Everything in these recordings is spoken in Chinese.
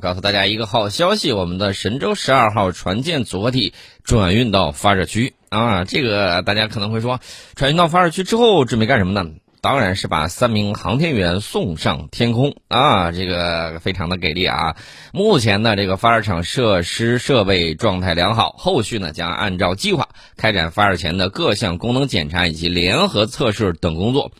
告诉大家一个好消息，我们的神舟十二号船舰组合体转运到发射区啊！这个大家可能会说，转运到发射区之后准备干什么呢？当然是把三名航天员送上天空啊！这个非常的给力啊！目前呢，这个发射场设施设备状态良好，后续呢将按照计划开展发射前的各项功能检查以及联合测试等工作。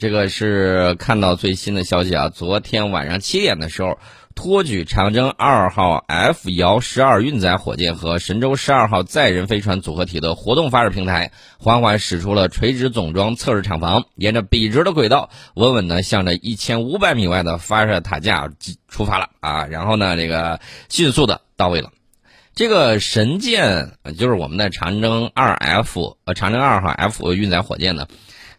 这个是看到最新的消息啊！昨天晚上七点的时候。托举长征二号 F 遥十二运载火箭和神舟十二号载人飞船组合体的活动发射平台缓缓驶出了垂直总装测试厂房，沿着笔直的轨道，稳稳地向着一千五百米外的发射塔架出发了啊！然后呢，这个迅速的到位了。这个神箭就是我们的长征二 F 呃长征二号 F 运载火箭呢，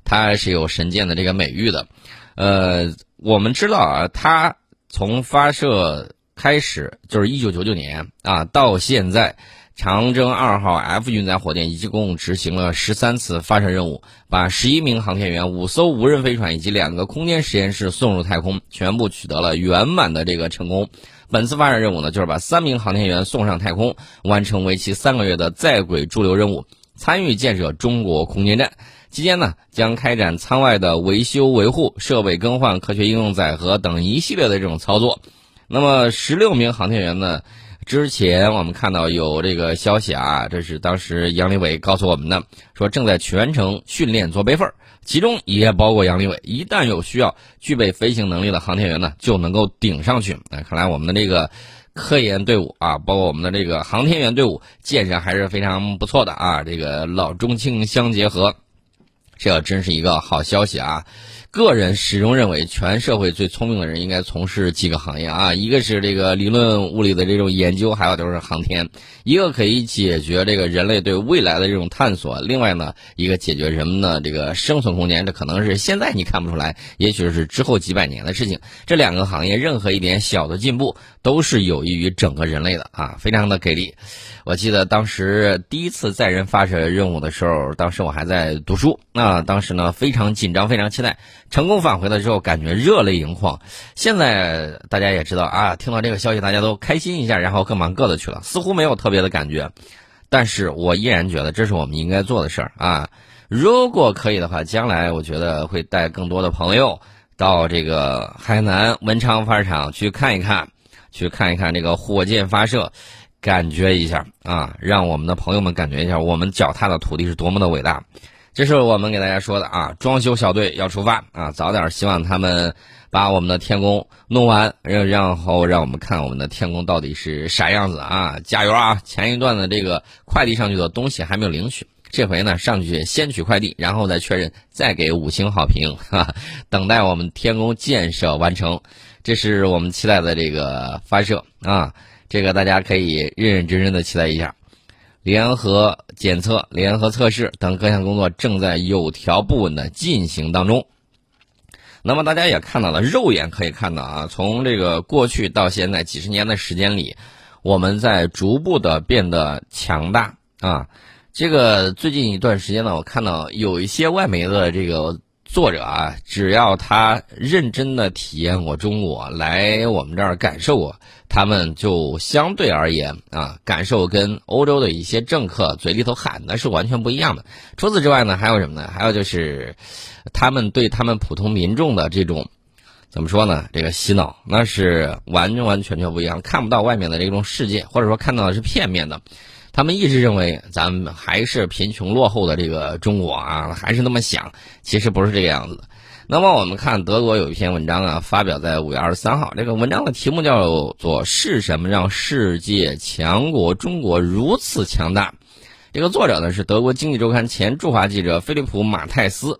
它是有神箭的这个美誉的。呃，我们知道啊，它。从发射开始就是一九九九年啊，到现在，长征二号 F 运载火箭一共执行了十三次发射任务，把十一名航天员、五艘无人飞船以及两个空间实验室送入太空，全部取得了圆满的这个成功。本次发射任务呢，就是把三名航天员送上太空，完成为期三个月的在轨驻留任务，参与建设中国空间站。期间呢，将开展舱外的维修维护、设备更换、科学应用载荷等一系列的这种操作。那么，十六名航天员呢？之前我们看到有这个消息啊，这是当时杨利伟告诉我们的，说正在全程训练做备份，其中也包括杨利伟。一旦有需要，具备飞行能力的航天员呢，就能够顶上去。那看来我们的这个科研队伍啊，包括我们的这个航天员队伍建设还是非常不错的啊。这个老中青相结合。这真是一个好消息啊！个人始终认为，全社会最聪明的人应该从事几个行业啊，一个是这个理论物理的这种研究，还有就是航天，一个可以解决这个人类对未来的这种探索，另外呢，一个解决人们的这个生存空间，这可能是现在你看不出来，也许是之后几百年的事情。这两个行业任何一点小的进步，都是有益于整个人类的啊，非常的给力。我记得当时第一次载人发射任务的时候，当时我还在读书，那当时呢非常紧张，非常期待。成功返回了之后，感觉热泪盈眶。现在大家也知道啊，听到这个消息，大家都开心一下，然后各忙各的去了，似乎没有特别的感觉。但是我依然觉得这是我们应该做的事儿啊！如果可以的话，将来我觉得会带更多的朋友到这个海南文昌发射场去看一看，去看一看这个火箭发射，感觉一下啊，让我们的朋友们感觉一下我们脚踏的土地是多么的伟大。这是我们给大家说的啊，装修小队要出发啊，早点希望他们把我们的天宫弄完，然然后让我们看我们的天宫到底是啥样子啊！加油啊！前一段的这个快递上去的东西还没有领取，这回呢上去先取快递，然后再确认，再给五星好评，哈，等待我们天宫建设完成，这是我们期待的这个发射啊，这个大家可以认认真真的期待一下。联合检测、联合测试等各项工作正在有条不紊的进行当中。那么大家也看到了，肉眼可以看到啊，从这个过去到现在几十年的时间里，我们在逐步的变得强大啊。这个最近一段时间呢，我看到有一些外媒的这个。作者啊，只要他认真的体验过中国，来我们这儿感受过，他们就相对而言啊，感受跟欧洲的一些政客嘴里头喊的是完全不一样的。除此之外呢，还有什么呢？还有就是，他们对他们普通民众的这种，怎么说呢？这个洗脑那是完完全全不一样，看不到外面的这种世界，或者说看到的是片面的。他们一直认为咱们还是贫穷落后的这个中国啊，还是那么想，其实不是这个样子。那么我们看德国有一篇文章啊，发表在五月二十三号，这个文章的题目叫做“是什么让世界强国中国如此强大”。这个作者呢是德国经济周刊前驻华记者菲利普马泰斯。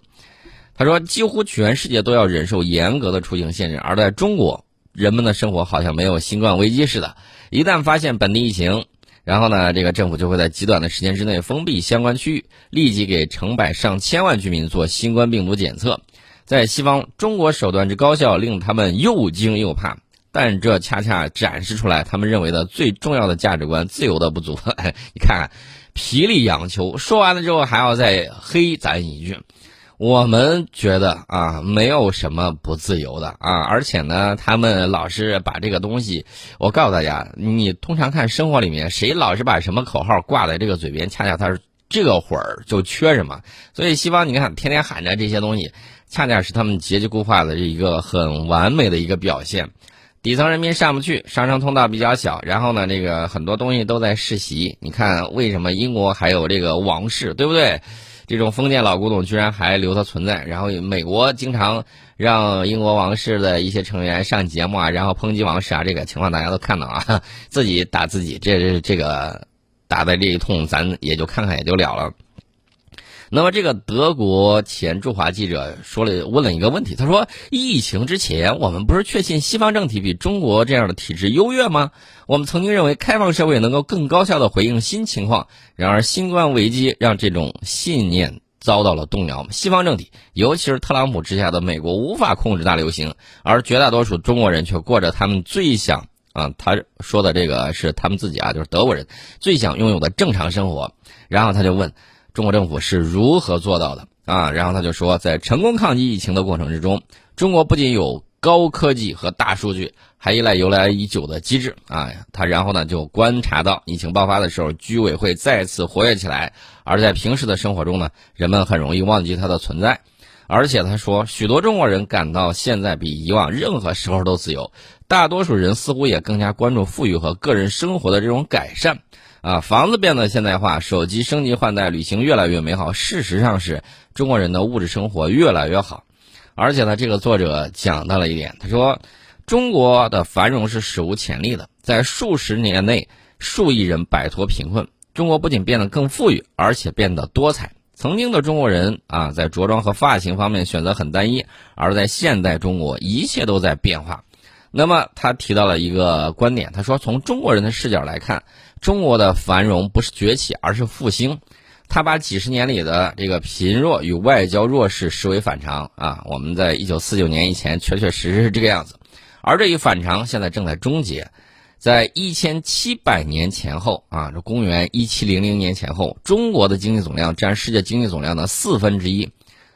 他说，几乎全世界都要忍受严格的出境限制，而在中国，人们的生活好像没有新冠危机似的。一旦发现本地疫情，然后呢，这个政府就会在极短的时间之内封闭相关区域，立即给成百上千万居民做新冠病毒检测。在西方，中国手段之高效令他们又惊又怕，但这恰恰展示出来他们认为的最重要的价值观——自由的不足。你看，皮力养求，说完了之后还要再黑咱一句。我们觉得啊，没有什么不自由的啊，而且呢，他们老是把这个东西，我告诉大家，你通常看生活里面，谁老是把什么口号挂在这个嘴边，恰恰他是这个会儿就缺什么。所以西方你看，天天喊着这些东西，恰恰是他们阶级固化的一个很完美的一个表现。底层人民上不去，上升通道比较小，然后呢，这个很多东西都在世袭。你看，为什么英国还有这个王室，对不对？这种封建老古董居然还留它存在，然后美国经常让英国王室的一些成员上节目啊，然后抨击王室啊，这个情况大家都看到啊，自己打自己，这这这个打的这一通，咱也就看看也就了了。那么，这个德国前驻华记者说了，问了一个问题，他说：“疫情之前，我们不是确信西方政体比中国这样的体制优越吗？我们曾经认为开放社会能够更高效的回应新情况。然而，新冠危机让这种信念遭到了动摇。西方政体，尤其是特朗普之下的美国，无法控制大流行，而绝大多数中国人却过着他们最想啊，他说的这个是他们自己啊，就是德国人最想拥有的正常生活。然后他就问。”中国政府是如何做到的啊？然后他就说，在成功抗击疫情的过程之中，中国不仅有高科技和大数据，还依赖由来已久的机制啊。他然后呢就观察到，疫情爆发的时候，居委会再次活跃起来；而在平时的生活中呢，人们很容易忘记它的存在。而且他说，许多中国人感到现在比以往任何时候都自由，大多数人似乎也更加关注富裕和个人生活的这种改善。啊，房子变得现代化，手机升级换代，旅行越来越美好。事实上是中国人的物质生活越来越好，而且呢，这个作者讲到了一点，他说，中国的繁荣是史无前例的，在数十年内，数亿人摆脱贫困，中国不仅变得更富裕，而且变得多彩。曾经的中国人啊，在着装和发型方面选择很单一，而在现代中国，一切都在变化。那么他提到了一个观点，他说，从中国人的视角来看。中国的繁荣不是崛起，而是复兴。他把几十年里的这个贫弱与外交弱势视为反常啊！我们在一九四九年以前确确实实是这个样子，而这一反常现在正在终结。在一千七百年前后啊，这公元一七零零年前后，中国的经济总量占世界经济总量的四分之一。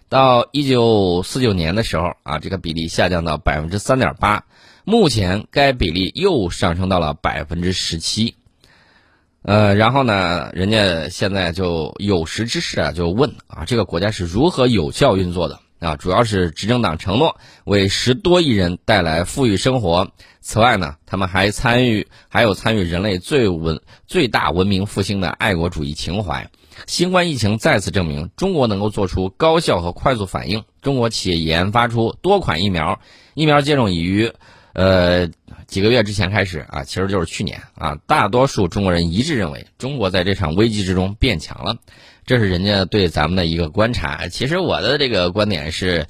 到一九四九年的时候啊，这个比例下降到百分之三点八，目前该比例又上升到了百分之十七。呃，然后呢，人家现在就有识之士啊，就问啊，这个国家是如何有效运作的啊？主要是执政党承诺为十多亿人带来富裕生活。此外呢，他们还参与，还有参与人类最文最大文明复兴的爱国主义情怀。新冠疫情再次证明，中国能够做出高效和快速反应。中国企业研发出多款疫苗，疫苗接种已于。呃，几个月之前开始啊，其实就是去年啊，大多数中国人一致认为，中国在这场危机之中变强了，这是人家对咱们的一个观察。其实我的这个观点是，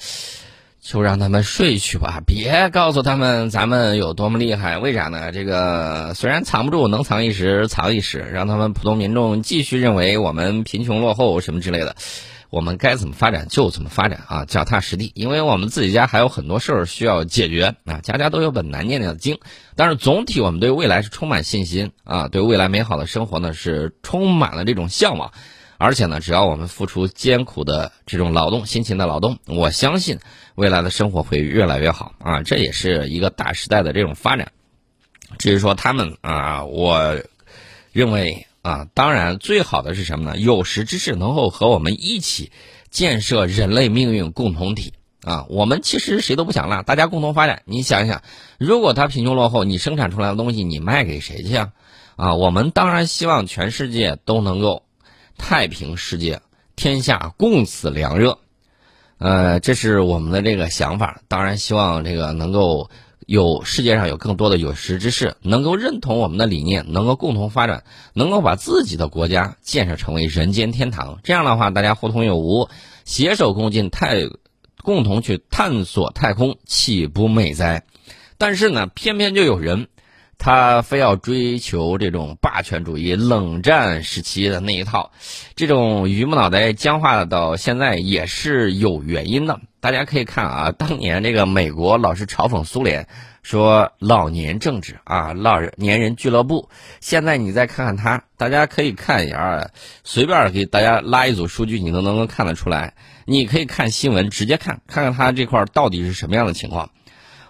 就让他们睡去吧，别告诉他们咱们有多么厉害。为啥呢？这个虽然藏不住，能藏一时藏一时，让他们普通民众继续认为我们贫穷落后什么之类的。我们该怎么发展就怎么发展啊，脚踏实地，因为我们自己家还有很多事儿需要解决啊，家家都有本难念的经。但是总体我们对未来是充满信心啊，对未来美好的生活呢是充满了这种向往。而且呢，只要我们付出艰苦的这种劳动、辛勤的劳动，我相信未来的生活会越来越好啊。这也是一个大时代的这种发展。至于说他们啊，我认为。啊，当然，最好的是什么呢？有识之士能够和我们一起建设人类命运共同体啊！我们其实谁都不想落，大家共同发展。你想一想，如果他贫穷落后，你生产出来的东西你卖给谁去啊？啊，我们当然希望全世界都能够太平世界，天下共此凉热。呃，这是我们的这个想法。当然，希望这个能够。有世界上有更多的有识之士能够认同我们的理念，能够共同发展，能够把自己的国家建设成为人间天堂。这样的话，大家互通有无，携手共进太，共同去探索太空，岂不美哉？但是呢，偏偏就有人他非要追求这种霸权主义、冷战时期的那一套，这种榆木脑袋僵化到现在也是有原因的。大家可以看啊，当年这个美国老是嘲讽苏联，说老年政治啊，老年人俱乐部。现在你再看看他，大家可以看一下，随便给大家拉一组数据，你都能够看得出来。你可以看新闻，直接看看看他这块到底是什么样的情况。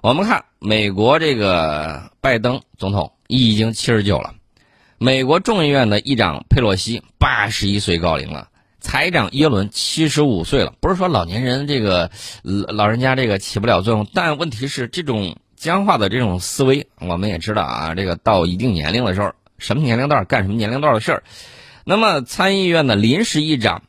我们看美国这个拜登总统已经七十九了，美国众议院的议长佩洛西八十一岁高龄了，财长耶伦七十五岁了。不是说老年人这个老人家这个起不了作用，但问题是这种僵化的这种思维，我们也知道啊，这个到一定年龄的时候，什么年龄段干什么年龄段的事儿。那么参议院的临时议长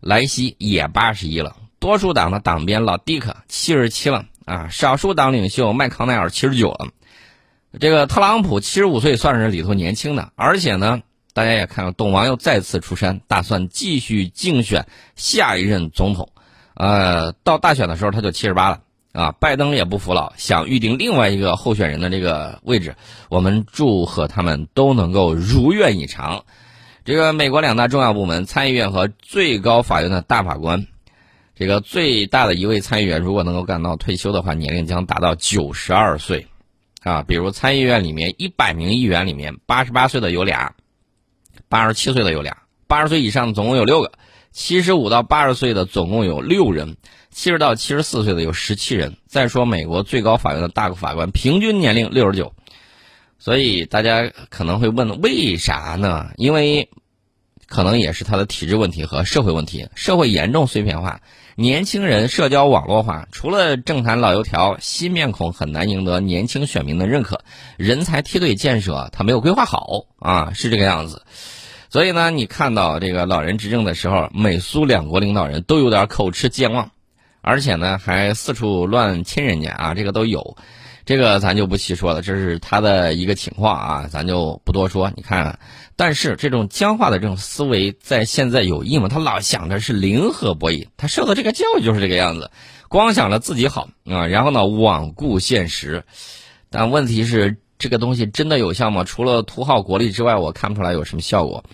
莱西也八十一了，多数党的党鞭老蒂克七十七了。啊，少数党领袖麦康奈尔七十九了，这个特朗普七十五岁算是里头年轻的，而且呢，大家也看到，董王又再次出山，打算继续竞选下一任总统，呃，到大选的时候他就七十八了啊。拜登也不服老，想预定另外一个候选人的这个位置，我们祝贺他们都能够如愿以偿。这个美国两大重要部门，参议院和最高法院的大法官。这个最大的一位参议员，如果能够干到退休的话，年龄将达到九十二岁，啊，比如参议院里面一百名议员里面，八十八岁的有俩，八十七岁的有俩，八十岁以上总共有六个，七十五到八十岁的总共有六人，七十到七十四岁的有十七人。再说美国最高法院的大法官平均年龄六十九，所以大家可能会问，为啥呢？因为可能也是他的体制问题和社会问题，社会严重碎片化。年轻人社交网络化，除了政坛老油条，新面孔很难赢得年轻选民的认可。人才梯队建设他没有规划好啊，是这个样子。所以呢，你看到这个老人执政的时候，美苏两国领导人都有点口吃健忘，而且呢还四处乱亲人家啊，这个都有。这个咱就不细说了，这是他的一个情况啊，咱就不多说。你看，但是这种僵化的这种思维在现在有益吗？他老想着是零和博弈，他受的这个教育就是这个样子，光想着自己好啊，然后呢罔顾现实。但问题是，这个东西真的有效吗？除了图耗国力之外，我看不出来有什么效果。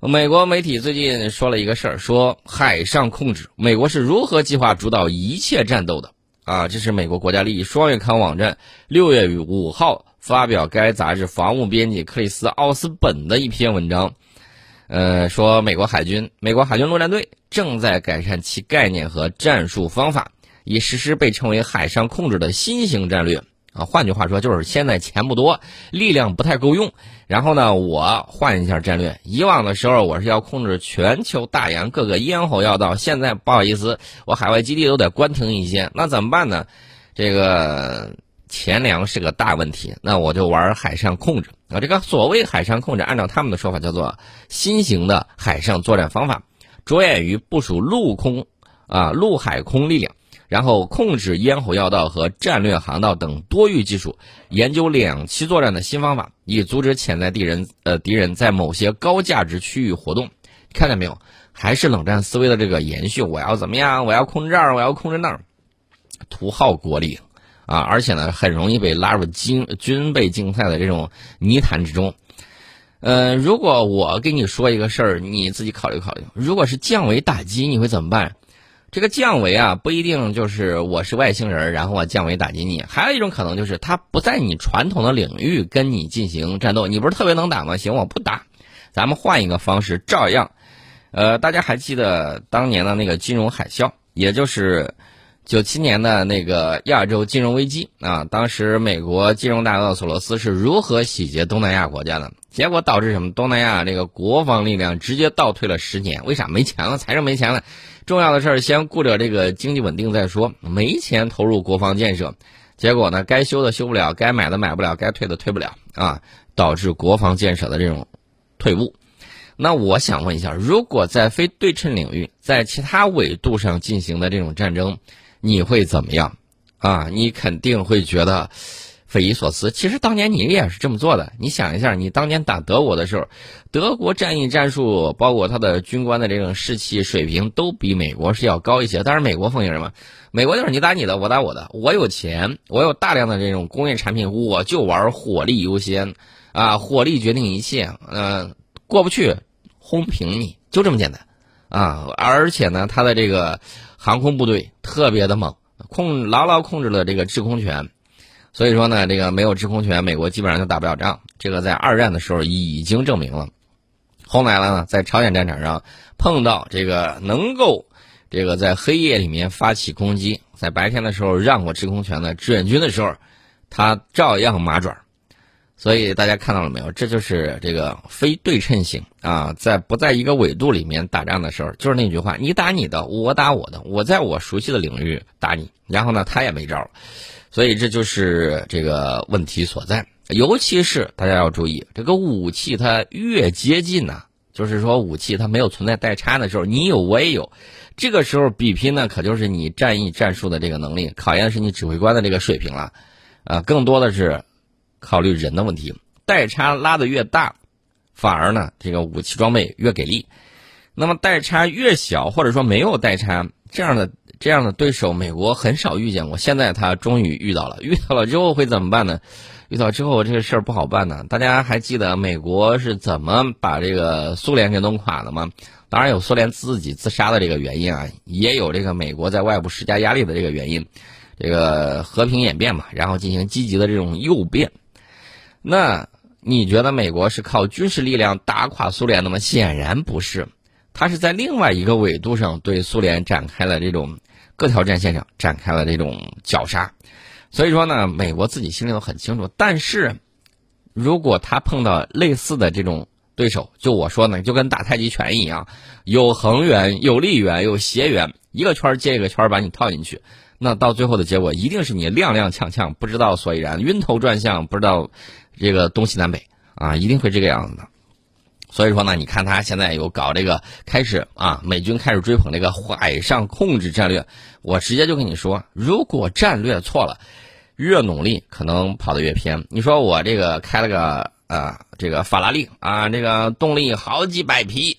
美国媒体最近说了一个事儿，说海上控制，美国是如何计划主导一切战斗的。啊，这是美国国家利益双月刊网站六月五号发表该杂志防务编辑克里斯奥斯本的一篇文章，呃，说美国海军美国海军陆战队正在改善其概念和战术方法，以实施被称为海上控制的新型战略。啊，换句话说，就是现在钱不多，力量不太够用。然后呢，我换一下战略。以往的时候，我是要控制全球大洋各个咽喉要道，现在不好意思，我海外基地都得关停一些。那怎么办呢？这个钱粮是个大问题，那我就玩海上控制啊。这个所谓海上控制，按照他们的说法叫做新型的海上作战方法，着眼于部署陆空啊陆海空力量。然后控制咽喉要道和战略航道等多域技术，研究两栖作战的新方法，以阻止潜在敌人呃敌人在某些高价值区域活动。看见没有？还是冷战思维的这个延续。我要怎么样？我要控制这儿，我要控制那儿，图耗国力啊！而且呢，很容易被拉入军军备竞赛的这种泥潭之中。呃，如果我给你说一个事儿，你自己考虑考虑。如果是降维打击，你会怎么办？这个降维啊，不一定就是我是外星人，然后我降维打击你。还有一种可能就是他不在你传统的领域跟你进行战斗。你不是特别能打吗？行，我不打，咱们换一个方式，照样。呃，大家还记得当年的那个金融海啸，也就是九七年的那个亚洲金融危机啊。当时美国金融大鳄索罗斯是如何洗劫东南亚国家的？结果导致什么？东南亚这个国防力量直接倒退了十年。为啥？没钱了，财政没钱了。重要的事儿先顾着这个经济稳定再说，没钱投入国防建设，结果呢，该修的修不了，该买的买不了，该退的退不了啊，导致国防建设的这种退步。那我想问一下，如果在非对称领域，在其他纬度上进行的这种战争，你会怎么样？啊，你肯定会觉得匪夷所思。其实当年你也是这么做的。你想一下，你当年打德国的时候，德国战役战术，包括他的军官的这种士气水平，都比美国是要高一些。但是美国奉行什么？美国就是你打你的，我打我的。我有钱，我有大量的这种工业产品，我就玩火力优先，啊，火力决定一切。嗯，过不去，轰平你，就这么简单，啊，而且呢，他的这个航空部队特别的猛。控牢牢控制了这个制空权，所以说呢，这个没有制空权，美国基本上就打不了仗。这个在二战的时候已经证明了。后来呢，在朝鲜战场上碰到这个能够这个在黑夜里面发起攻击，在白天的时候让过制空权的志愿军的时候，他照样麻爪。所以大家看到了没有？这就是这个非对称性啊，在不在一个纬度里面打仗的时候，就是那句话：你打你的，我打我的，我在我熟悉的领域打你，然后呢，他也没招。所以这就是这个问题所在。尤其是大家要注意，这个武器它越接近呢，就是说武器它没有存在代差的时候，你有我也有，这个时候比拼呢，可就是你战役战术的这个能力，考验的是你指挥官的这个水平了，啊，更多的是。考虑人的问题，代差拉得越大，反而呢，这个武器装备越给力。那么代差越小，或者说没有代差这样的这样的对手，美国很少遇见过。现在他终于遇到了，遇到了之后会怎么办呢？遇到之后这个事儿不好办呢。大家还记得美国是怎么把这个苏联给弄垮的吗？当然有苏联自己自杀的这个原因啊，也有这个美国在外部施加压力的这个原因。这个和平演变嘛，然后进行积极的这种诱变。那你觉得美国是靠军事力量打垮苏联的吗？显然不是，它是在另外一个纬度上对苏联展开了这种各条战线上展开了这种绞杀。所以说呢，美国自己心里都很清楚。但是，如果他碰到类似的这种对手，就我说呢，就跟打太极拳一样，有横圆，有立圆，有斜圆，一个圈接一个圈把你套进去。那到最后的结果一定是你踉踉跄跄，不知道所以然，晕头转向，不知道这个东西南北啊，一定会这个样子的。所以说呢，你看他现在有搞这个开始啊，美军开始追捧这个海上控制战略。我直接就跟你说，如果战略错了，越努力可能跑得越偏。你说我这个开了个啊，这个法拉利啊，这个动力好几百匹。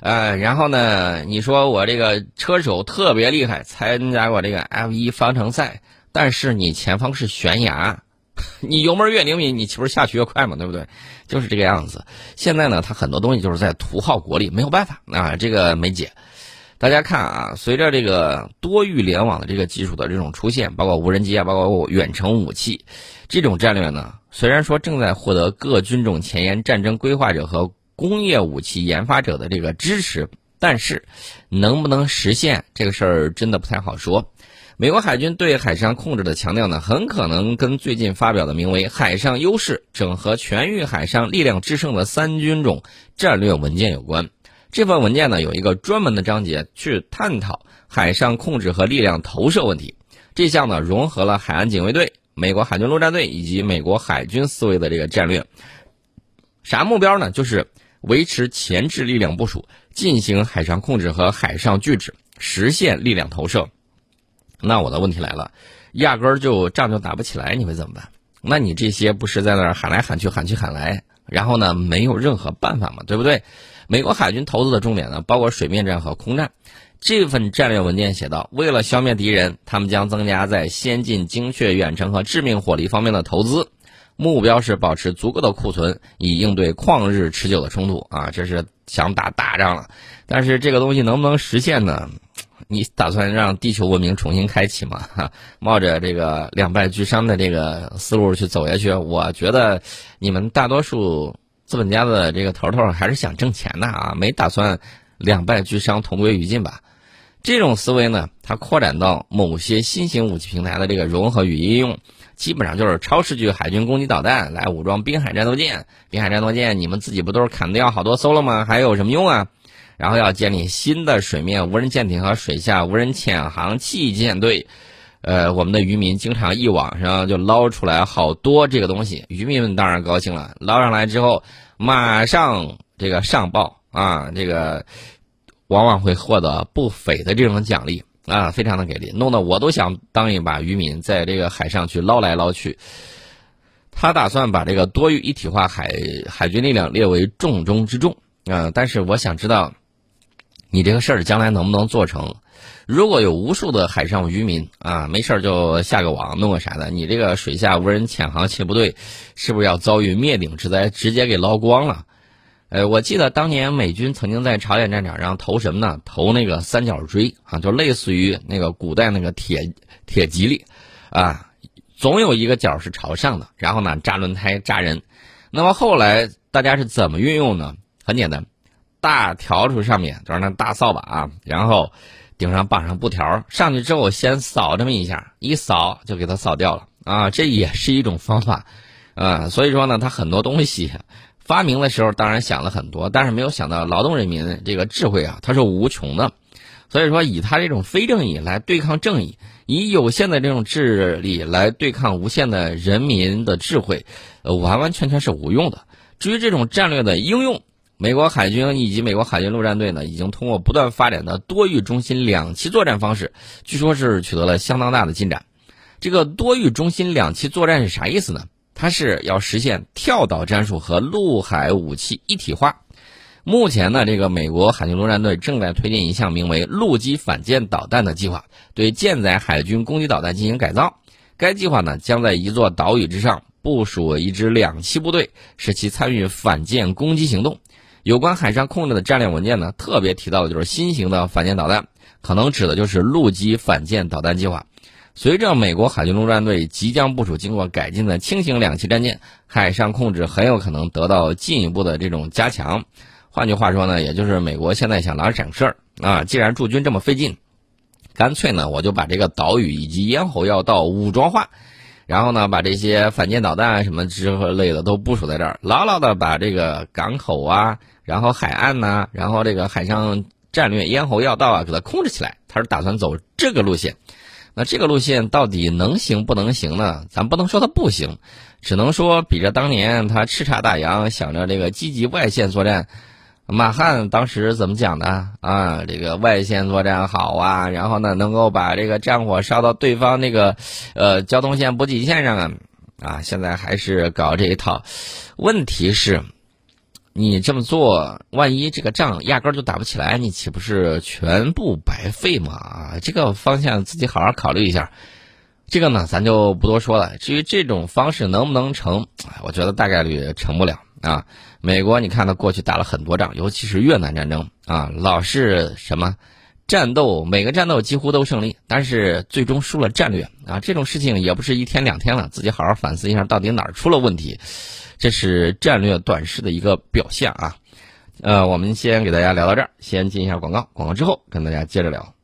呃，然后呢？你说我这个车手特别厉害，参加过这个 F 一方程赛，但是你前方是悬崖，你油门越灵敏，你岂不是下去越快嘛？对不对？就是这个样子。现在呢，它很多东西就是在图耗国力，没有办法啊，这个没解。大家看啊，随着这个多域联网的这个技术的这种出现，包括无人机啊，包括远程武器，这种战略呢，虽然说正在获得各军种前沿战争规划者和。工业武器研发者的这个支持，但是能不能实现这个事儿真的不太好说。美国海军对海上控制的强调呢，很可能跟最近发表的名为《海上优势：整合全域海上力量制胜的三军种战略文件》有关。这份文件呢，有一个专门的章节去探讨海上控制和力量投射问题。这项呢，融合了海岸警卫队、美国海军陆战队以及美国海军思维的这个战略。啥目标呢？就是。维持前置力量部署，进行海上控制和海上拒止，实现力量投射。那我的问题来了，压根儿就仗就打不起来，你会怎么办？那你这些不是在那儿喊来喊去喊去喊来，然后呢没有任何办法嘛，对不对？美国海军投资的重点呢，包括水面战和空战。这份战略文件写道，为了消灭敌人，他们将增加在先进、精确、远程和致命火力方面的投资。目标是保持足够的库存，以应对旷日持久的冲突啊！这是想打大仗了，但是这个东西能不能实现呢？你打算让地球文明重新开启吗？哈，冒着这个两败俱伤的这个思路去走下去，我觉得你们大多数资本家的这个头头还是想挣钱的啊，没打算两败俱伤、同归于尽吧？这种思维呢，它扩展到某些新型武器平台的这个融合与应用。基本上就是超视距海军攻击导弹来武装滨海战斗舰，滨海战斗舰你们自己不都是砍掉好多艘了吗？还有什么用啊？然后要建立新的水面无人舰艇和水下无人潜航器舰队，呃，我们的渔民经常一网上就捞出来好多这个东西，渔民们当然高兴了，捞上来之后马上这个上报啊，这个往往会获得不菲的这种奖励。啊，非常的给力，弄得我都想当一把渔民，在这个海上去捞来捞去。他打算把这个多域一体化海海军力量列为重中之重啊。但是我想知道，你这个事儿将来能不能做成？如果有无数的海上渔民啊，没事儿就下个网弄个啥的，你这个水下无人潜航器部队是不是要遭遇灭顶之灾，直接给捞光了？呃，我记得当年美军曾经在朝鲜战场上投什么呢？投那个三角锥啊，就类似于那个古代那个铁铁蒺藜，啊，总有一个角是朝上的，然后呢扎轮胎扎人。那么后来大家是怎么运用呢？很简单，大笤帚上面就是那大扫把啊，然后。顶上绑上布条，上去之后先扫这么一下，一扫就给它扫掉了啊！这也是一种方法，啊，所以说呢，他很多东西发明的时候当然想了很多，但是没有想到劳动人民这个智慧啊，它是无穷的。所以说，以他这种非正义来对抗正义，以有限的这种智力来对抗无限的人民的智慧，呃，完完全全是无用的。至于这种战略的应用，美国海军以及美国海军陆战队呢，已经通过不断发展的多域中心两栖作战方式，据说是取得了相当大的进展。这个多域中心两栖作战是啥意思呢？它是要实现跳岛战术和陆海武器一体化。目前呢，这个美国海军陆战队正在推进一项名为“陆基反舰导弹”的计划，对舰载海军攻击导弹进行改造。该计划呢，将在一座岛屿之上部署一支两栖部队，使其参与反舰攻击行动。有关海上控制的战略文件呢，特别提到的就是新型的反舰导弹，可能指的就是陆基反舰导弹计划。随着美国海军陆战队即将部署经过改进的轻型两栖战舰，海上控制很有可能得到进一步的这种加强。换句话说呢，也就是美国现在想拿省事儿啊，既然驻军这么费劲，干脆呢我就把这个岛屿以及咽喉要道武装化。然后呢，把这些反舰导弹什么之类的都部署在这儿，牢牢的把这个港口啊，然后海岸呐，然后这个海上战略咽喉要道啊，给它控制起来。他是打算走这个路线。那这个路线到底能行不能行呢？咱不能说它不行，只能说比着当年他叱咤大洋，想着这个积极外线作战。马汉当时怎么讲的啊？这个外线作战好啊，然后呢，能够把这个战火烧到对方那个，呃，交通线补给线上啊，啊，现在还是搞这一套。问题是，你这么做，万一这个仗压根儿就打不起来，你岂不是全部白费吗？啊，这个方向自己好好考虑一下。这个呢，咱就不多说了。至于这种方式能不能成，我觉得大概率成不了。啊，美国，你看他过去打了很多仗，尤其是越南战争啊，老是什么战斗，每个战斗几乎都胜利，但是最终输了战略啊。这种事情也不是一天两天了，自己好好反思一下，到底哪儿出了问题？这是战略短视的一个表现啊。呃，我们先给大家聊到这儿，先进一下广告，广告之后跟大家接着聊。